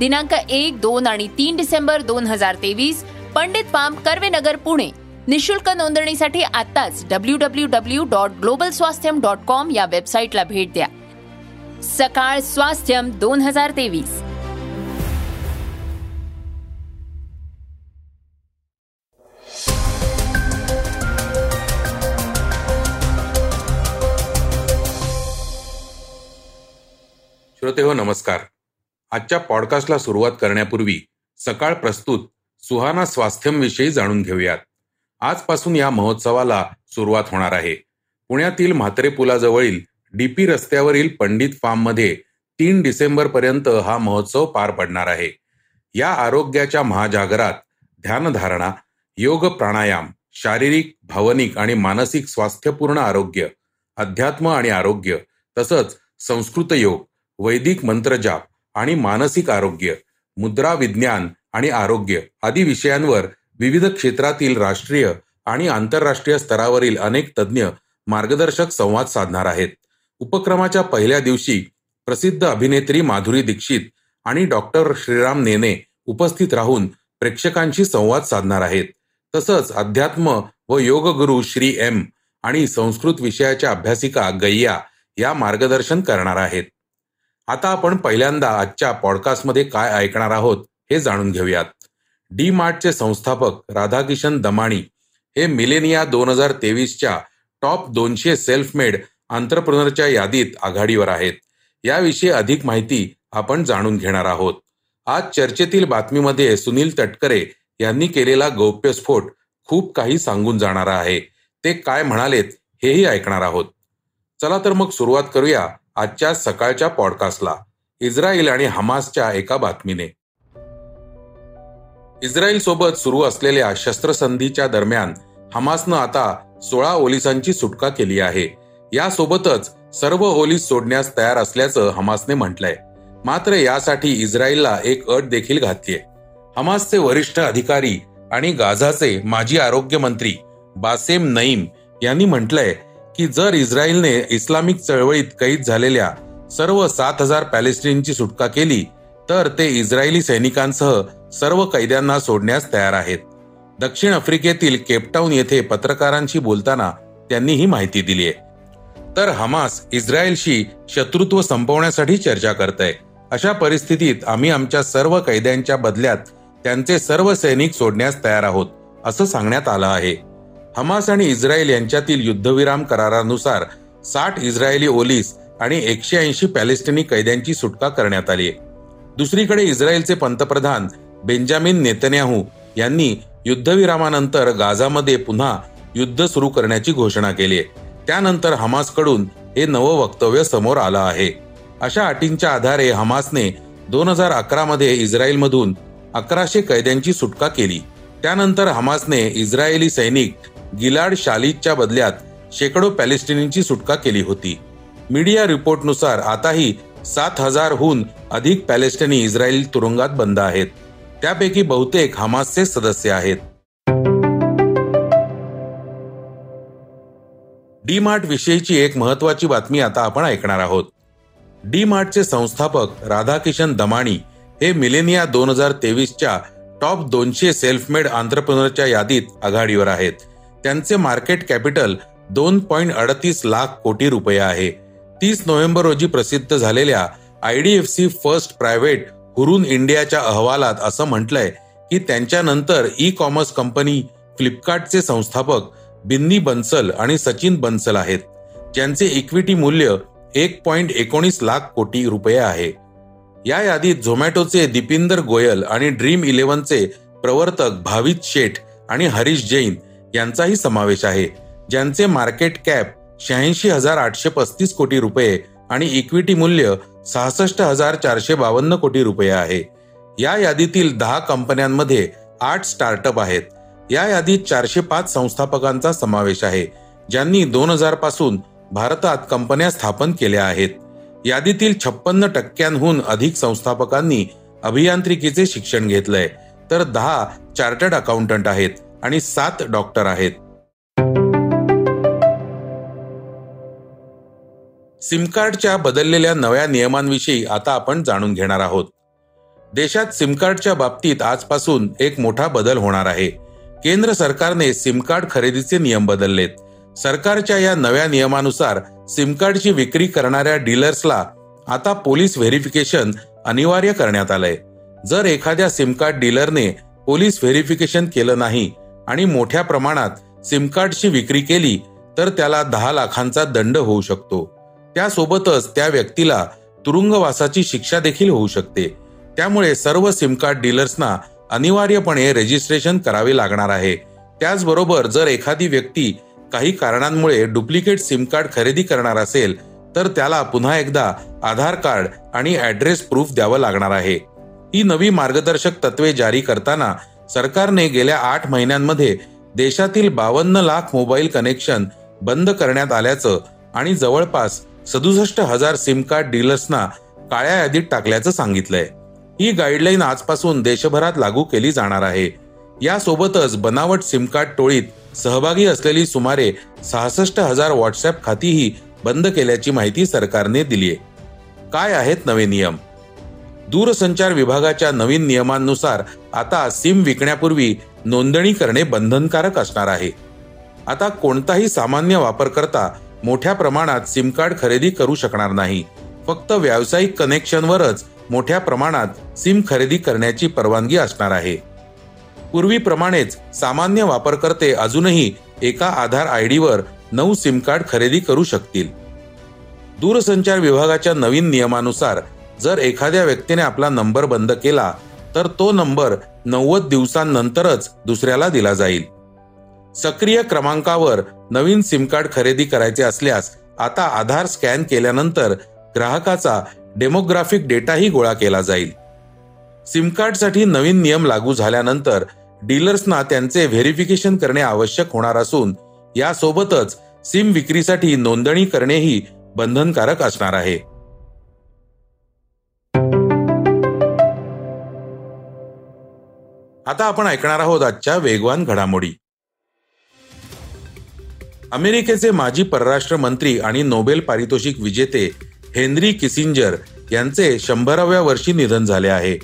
दिनांक एक दोन आणि तीन डिसेंबर दोन हजार तेवीस पंडित पाम कर्वेनगर पुणे. निशुल्क नोंदणीसाठी आताच W W W dot global Swasthyam dot com या वेबसाईटला भेट द्या. सकाळ स्वास्थ्यम दोन हजार तेवीस. श्रोते हो नमस्कार. आजच्या पॉडकास्टला सुरुवात करण्यापूर्वी सकाळ प्रस्तुत सुहाना स्वास्थ्यम विषयी जाणून घेऊयात. आजपासून या महोत्सवाला सुरुवात होणार आहे. पुण्यातील म्हात्रे पुलाजवळील डीपी रस्त्यावरील पंडित फार्ममध्ये तीन डिसेंबर पर्यंत हा महोत्सव पार पडणार आहे. या आरोग्याच्या महाजागरात ध्यानधारणा योग प्राणायाम शारीरिक भावनिक आणि मानसिक स्वास्थ्यपूर्ण आरोग्य अध्यात्म आणि आरोग्य तसंच संस्कृत योग वैदिक मंत्रजाप आणि मानसिक आरोग्य मुद्रा विज्ञान आणि आरोग्य आदी विषयांवर विविध क्षेत्रातील राष्ट्रीय आणि आंतरराष्ट्रीय स्तरावरील अनेक तज्ज्ञ मार्गदर्शक संवाद साधणार आहेत. उपक्रमाच्या पहिल्या दिवशी प्रसिद्ध अभिनेत्री माधुरी दीक्षित आणि डॉक्टर श्रीराम नेने उपस्थित राहून प्रेक्षकांशी संवाद साधणार आहेत. तसंच अध्यात्म व योगगुरु श्री एम आणि संस्कृत विषयाच्या अभ्यासिका गैया या मार्गदर्शन करणार आहेत. आता आपण पहिल्यांदा आजच्या पॉडकास्टमध्ये काय ऐकणार आहोत हे जाणून घेऊयात. डी मार्टचे संस्थापक राधाकिशन दमाणी हे मिलेनिया दोन हजार तेवीसच्या टॉप दोनशे सेल्फ मेड आंतरप्रनरच्या यादीत आघाडीवर आहेत. याविषयी अधिक माहिती आपण जाणून घेणार आहोत. आज चर्चेतील बातमीमध्ये सुनील तटकरे यांनी केलेला गौप्यस्फोट खूप काही सांगून जाणारा आहे. ते काय म्हणालेत हेही ऐकणार आहोत. चला तर मग सुरुवात करूया आजच्या सकाळच्या पॉडकास्टला इस्रायल आणि हमासच्या एका बातमीने. इस्रायल सोबत सुरू असलेल्या शस्त्रसंधीच्या दरम्यान हमासनं आता सोळा ओलिसांची सुटका केली आहे. यासोबतच सर्व ओलीस सोडण्यास तयार असल्याचं हमासने म्हटलंय. मात्र यासाठी इस्रायलला एक अट देखील घातलीय. हमासचे वरिष्ठ अधिकारी आणि गाझाचे माजी आरोग्य मंत्री बासेम नईम यांनी म्हटलंय की जर इस्रायलने इस्लामिक चळवळीत कैद झालेल्या सर्व सात हजार पॅलेस्टिनची सुटका केली तर ते इस्रायली सैनिकांसह सर्व कैद्यांना सोडण्यास तयार आहेत. दक्षिण आफ्रिकेतील केपटाऊन येथे पत्रकारांशी बोलताना त्यांनी ही माहिती दिली आहे. तर हमास इस्रायलशी शत्रुत्व संपवण्यासाठी चर्चा करत आहे अशा परिस्थितीत आम्ही आमच्या सर्व कैद्यांच्या बदल्यात त्यांचे सर्व सैनिक सोडण्यास तयार आहोत असं सांगण्यात आलं आहे. हमास आणि इस्रायल यांच्यातील युद्धविराम करारानुसार साठ इस्रायली ओलीस आणि एकशे ऐंशी पॅलेस्टिनी कैद्यांची सुटका करण्यात आली. दुसरीकडे इस्रायलचे पंतप्रधान बेंजामिन नेतन्याहू यांनी युद्धविरामानंतर गाझामध्ये पुन्हा युद्ध सुरू करण्याची घोषणा केली. त्यानंतर हमासकडून हे नवं वक्तव्य समोर आलं आहे. अशा अटींच्या आधारे हमासने दोन हजार अकरामध्ये इस्रायलमधून अकराशे कैद्यांची सुटका केली. त्यानंतर हमासने इस्रायली सैनिक गिलाड शालिदच्या बदल्यात शेकडो पॅलेस्टिनींची सुटका केली होती. मीडिया रिपोर्टनुसार आताही सात हजारहून अधिक पॅलेस्टिनी इस्रायल तुरुंगात बंद आहेत. त्यापैकी बहुतेक हमासचे सदस्य आहेत. डी मार्ट विषयीची एक महत्वाची बातमी आता आपण ऐकणार आहोत. डी मार्टचे संस्थापक राधाकिशन दमाणी हे मिलेनिया दोन हजार तेवीसच्या टॉप दोनशे सेल्फ मेड आंतरप्रनरच्या यादीत आघाडीवर आहेत. त्यांचे मार्केट कॅपिटल दोन पॉईंट अडतीस लाख कोटी रुपये आहे. तीस नोव्हेंबर रोजी प्रसिद्ध झालेल्या आयडीएफसी फर्स्ट प्रायव्हेट हुरून इंडियाच्या अहवालात असं म्हटलंय की त्यांच्यानंतर ई कॉमर्स कंपनी फ्लिपकार्टचे संस्थापक बिन्नी बन्सल आणि सचिन बन्सल आहेत ज्यांचे इक्विटी मूल्य एक पॉइंट एकोणीस लाख कोटी रुपये आहे. या यादीत झोमॅटोचे दीपिंदर गोयल आणि ड्रीम इलेव्हनचे प्रवर्तक भावित शेठ आणि हरीश जैन यांचाही समावेश आहे ज्यांचे मार्केट कॅप शहाऐंशी हजार आठशे पस्तीस कोटी रुपये आणि इक्विटी मूल्य सहासष्ट हजार चारशे बावन्न कोटी रुपये आहे. या यादीतील दहा कंपन्यांमध्ये आठ स्टार्टअप आहेत. या यादीत चारशे पाच संस्थापकांचा समावेश आहे ज्यांनी दोन हजारपासून भारतात कंपन्या स्थापन केल्या आहेत. यादीतील छप्पन्न टक्क्यांहून अधिक संस्थापकांनी अभियांत्रिकीचे शिक्षण घेतलंय. तर दहा चार्टर्ड अकाउंटंट आहेत. आणि सात डॉक्टर आहेत. सिमकार्डच्या बदललेल्या नव्या नियमांविषयी आता आपण जाणून घेणार आहोत. देशात सिमकार्डच्या बाबतीत आजपासून एक मोठा बदल होणार आहे. केंद्र सरकारने सिमकार्ड खरेदीचे नियम बदललेत. सरकारच्या या नव्या नियमानुसार सिमकार्डची विक्री करणाऱ्या डीलर्सला आता पोलीस व्हेरिफिकेशन अनिवार्य करण्यात आलंय. जर एखाद्या सिमकार्ड डीलरने पोलीस व्हेरिफिकेशन केलं नाही आणि मोठ्या प्रमाणात सिमकार्डची विक्री केली तर त्याला दहा लाखांचा दंड होऊ शकतो. त्यासोबतच त्या व्यक्तीला तुरुंगवासाची शिक्षा देखील होऊ शकते. त्यामुळे सर्व सिमकार्ड डीलर्सना अनिवार्यपणे रजिस्ट्रेशन करावे लागणार आहे. त्याचबरोबर जर एखादी व्यक्ती काही कारणांमुळे डुप्लिकेट सिम कार्ड खरेदी करणार असेल तर त्याला पुन्हा एकदा आधार कार्ड आणि ऍड्रेस प्रूफ द्यावं लागणार आहे. ही नवी मार्गदर्शक तत्वे जारी करताना सरकारने गेल्या आठ महिन्यांमध्ये देशातील बावन्न लाख मोबाईल कनेक्शन बंद करण्यात आल्याचं आणि जवळपास सदुसष्ट हजार सिम कार्ड डीलर्सना काळ्या यादीत टाकल्याचं सांगितलंय. ही गाईडलाईन आजपासून देशभरात लागू केली जाणार आहे. यासोबतच बनावट सिम कार्ड टोळीत सहभागी असलेली सुमारे सहासष्ट हजार व्हॉट्सअप खातीही बंद केल्याची माहिती सरकारने दिलीय. काय आहेत नवे नियम? दूरसंचार विभागाच्या नवीन नियमांनुसार आता सिम विकण्यापूर्वी नोंदणी करणे बंधनकारक असणार आहे. आता कोणताही सामान्य वापरकर्ता मोठ्या प्रमाणात सिम कार्ड खरेदी करू शकणार नाही. फक्त व्यावसायिक कनेक्शनवरच मोठ्या प्रमाणात सिम खरेदी करण्याची परवानगी असणार आहे. पूर्वीप्रमाणेच सामान्य वापरकर्ते अजूनही एका आधार आय डीवर नऊ सिम कार्ड खरेदी करू शकतील. दूरसंचार विभागाच्या नवीन नियमानुसार जर एखाद्या व्यक्तीने आपला नंबर बंद केला तर तो नंबर नव्वद दिवसांनंतरच दुसऱ्याला दिला जाईल. सक्रिय क्रमांकावर नवीन सिम कार्ड खरेदी करायचे असल्यास आता आधार स्कॅन केल्यानंतर ग्राहकाचा डेमोग्राफिक डेटाही गोळा केला जाईल. सिम कार्डसाठी नवीन नियम लागू झाल्यानंतर डीलर्सना त्यांचे व्हेरिफिकेशन करणे आवश्यक होणार असून यासोबतच सिम विक्रीसाठी नोंदणी करणेही बंधनकारक असणार आहे. आता आपण ऐकणार आहोत आजच्या वेगवान घडामोडी. अमेरिकेचे माजी परराष्ट्र मंत्री आणि नोबेल पारितोषिक विजेते हेनरी किसिंजर यांचे शंभराव्या वर्षी निधन झाले आहे.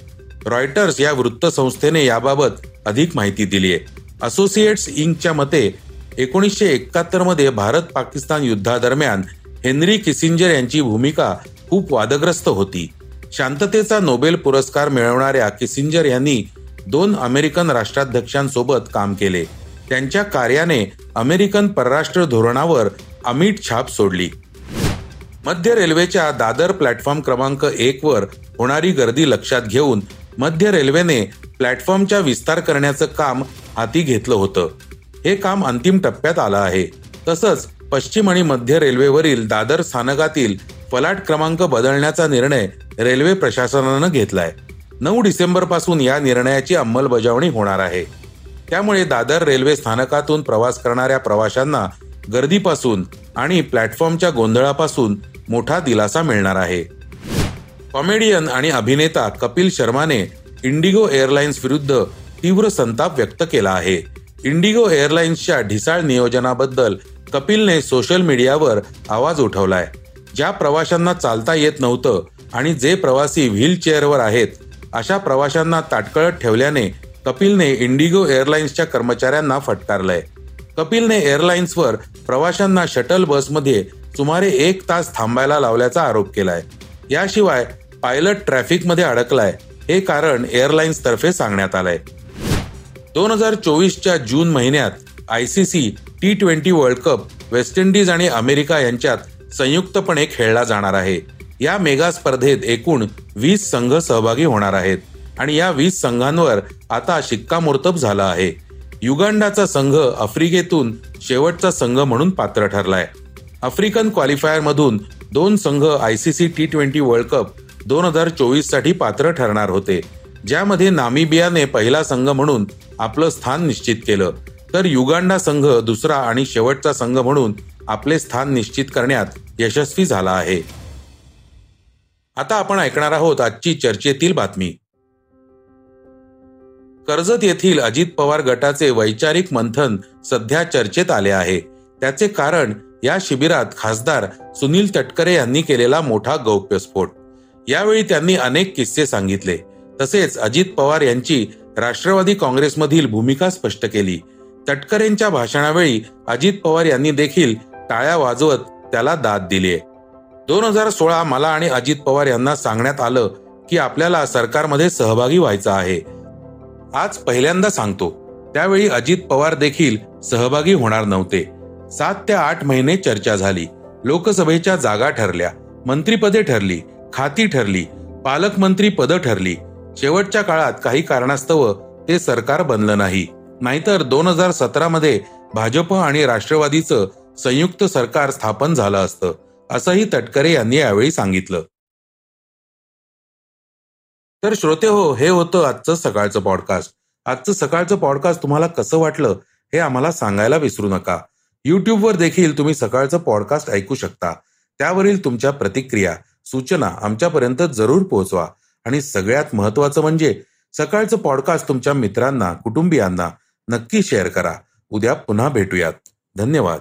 रॉयटर्स या वृत्तसंस्थेने याबाबत अधिक माहिती दिली आहे. असोसिएट्स इंकच्या मते एकोणीसशे एकाहत्तरमध्ये भारत पाकिस्तान युद्धादरम्यान हेनरी किसिंजर यांची भूमिका खूप वादग्रस्त होती. शांततेचा नोबेल पुरस्कार मिळवणाऱ्या किसिंजर यांनी दोन अमेरिकन राष्ट्राध्यक्षांसोबत काम केले. त्यांच्या कार्याने अमेरिकन परराष्ट्र धोरणावर अमीट छाप सोडली. मध्य रेल्वेच्या दादर प्लॅटफॉर्म क्रमांक एक वर होणारी गर्दी लक्षात घेऊन मध्य रेल्वेने प्लॅटफॉर्मच्या विस्तार करण्याचं काम हाती घेतलं होतं. हे काम अंतिम टप्प्यात आलं आहे. तसंच पश्चिम आणि मध्य रेल्वेवरील दादर स्थानकातील फलाट क्रमांक बदलण्याचा निर्णय रेल्वे प्रशासनानं घेतलाय. नऊ डिसेंबरपासून या निर्णयाची अंमलबजावणी होणार आहे. त्यामुळे दादर रेल्वे स्थानकातून प्रवास करणाऱ्या प्रवाशांना गर्दीपासून आणि प्लॅटफॉर्मच्या गोंधळापासून मोठा दिलासा मिळणार आहे. कॉमेडियन आणि अभिनेता कपिल शर्माने इंडिगो एअरलाइन्स विरुद्ध तीव्र संताप व्यक्त केला आहे. इंडिगो एअरलाइन्सच्या ढिसाळ नियोजनाबद्दल कपिलने सोशल मीडियावर आवाज उठवलाय. ज्या प्रवाशांना चालता येत नव्हतं आणि जे प्रवासी व्हील चेअरवर आहेत अशा प्रवाशांना ताटकळत ठेवल्याने कपिलने इंडिगो एअरलाइन्सच्या कर्मचाऱ्यांना फटकारलंय. कपिलने एअरलाइन्सवर प्रवाशांना शटल बसमध्ये सुमारे एक तास थांबायला लावल्याचा आरोप केलाय. याशिवाय पायलट ट्रॅफिकमध्ये अडकलाय हे कारण एअरलाइन्स तर्फे सांगण्यात आलंय. दोन हजार चोवीसच्या जून महिन्यात I C C T twenty world cup West Indies आणि अमेरिका यांच्यात संयुक्तपणे खेळला जाणार आहे. या मेगा स्पर्धेत एकूण वीस संघ सहभागी होणार आहेत. आणि या वीस संघांवर आता शिक्कामोर्तब झाला आहे. युगांडाचा संघ आफ्रिकेतून शेवटचा संघ म्हणून पात्र ठरलाय. आफ्रिकन क्वालिफायर मधून दोन संघ ICC T twenty world cup दोन हजार चोवीससाठी पात्र ठरणार होते. ज्यामध्ये नामिबियाने पहिला संघ म्हणून आपलं स्थान निश्चित केलं. तर युगांडा संघ दुसरा आणि शेवटचा संघ म्हणून आपले स्थान निश्चित करण्यात यशस्वी झाला आहे. आता आपण ऐकणार आहोत आजची चर्चेतील बातमी. कर्जत येथील अजित पवार गटाचे वैचारिक मंथन सध्या चर्चेत आले आहे. त्याचे कारण या शिबिरात खासदार सुनील तटकरे यांनी केलेला मोठा गौप्यस्फोट. यावेळी त्यांनी अनेक किस्से सांगितले. तसेच अजित पवार यांची राष्ट्रवादी काँग्रेसमधील भूमिका स्पष्ट केली. तटकरेंच्या भाषणावेळी अजित पवार यांनी देखील टाळ्या वाजवत त्याला दाद दिली दोन हजार सोळा मला आणि अजित पवार यांना सांगण्यात आलं की आपल्याला सरकारमध्ये सहभागी व्हायचं आहे. आज पहिल्यांदा सांगतो. त्यावेळी अजित पवार देखील सहभागी होणार नव्हते. सात ते आठ महिने चर्चा झाली. लोकसभेच्या जागा ठरल्या. मंत्रीपदे ठरली. खाती ठरली. पालकमंत्री पद ठरली. शेवटच्या काळात काही कारणास्तव ते सरकार बनलं नाही. नाहीतर दोन हजार सतरा मध्ये भाजप आणि राष्ट्रवादीचं संयुक्त सरकार स्थापन झालं असतं. असंही तटकरे यांनी यावेळी सांगितलं. तर श्रोते हो हे होतं आजचं सकाळचं पॉडकास्ट आजचं सकाळचं पॉडकास्ट तुम्हाला कसं वाटलं हे आम्हाला सांगायला विसरू नका. युट्यूबवर देखील तुम्ही सकाळचं पॉडकास्ट ऐकू शकता. त्यावरील तुमच्या प्रतिक्रिया सूचना आमच्यापर्यंत जरूर पोहोचवा. आणि सगळ्यात महत्वाचं म्हणजे सकाळचं पॉडकास्ट तुमच्या मित्रांना कुटुंबियांना नक्की शेअर करा. उद्या पुन्हा भेटूयात. धन्यवाद.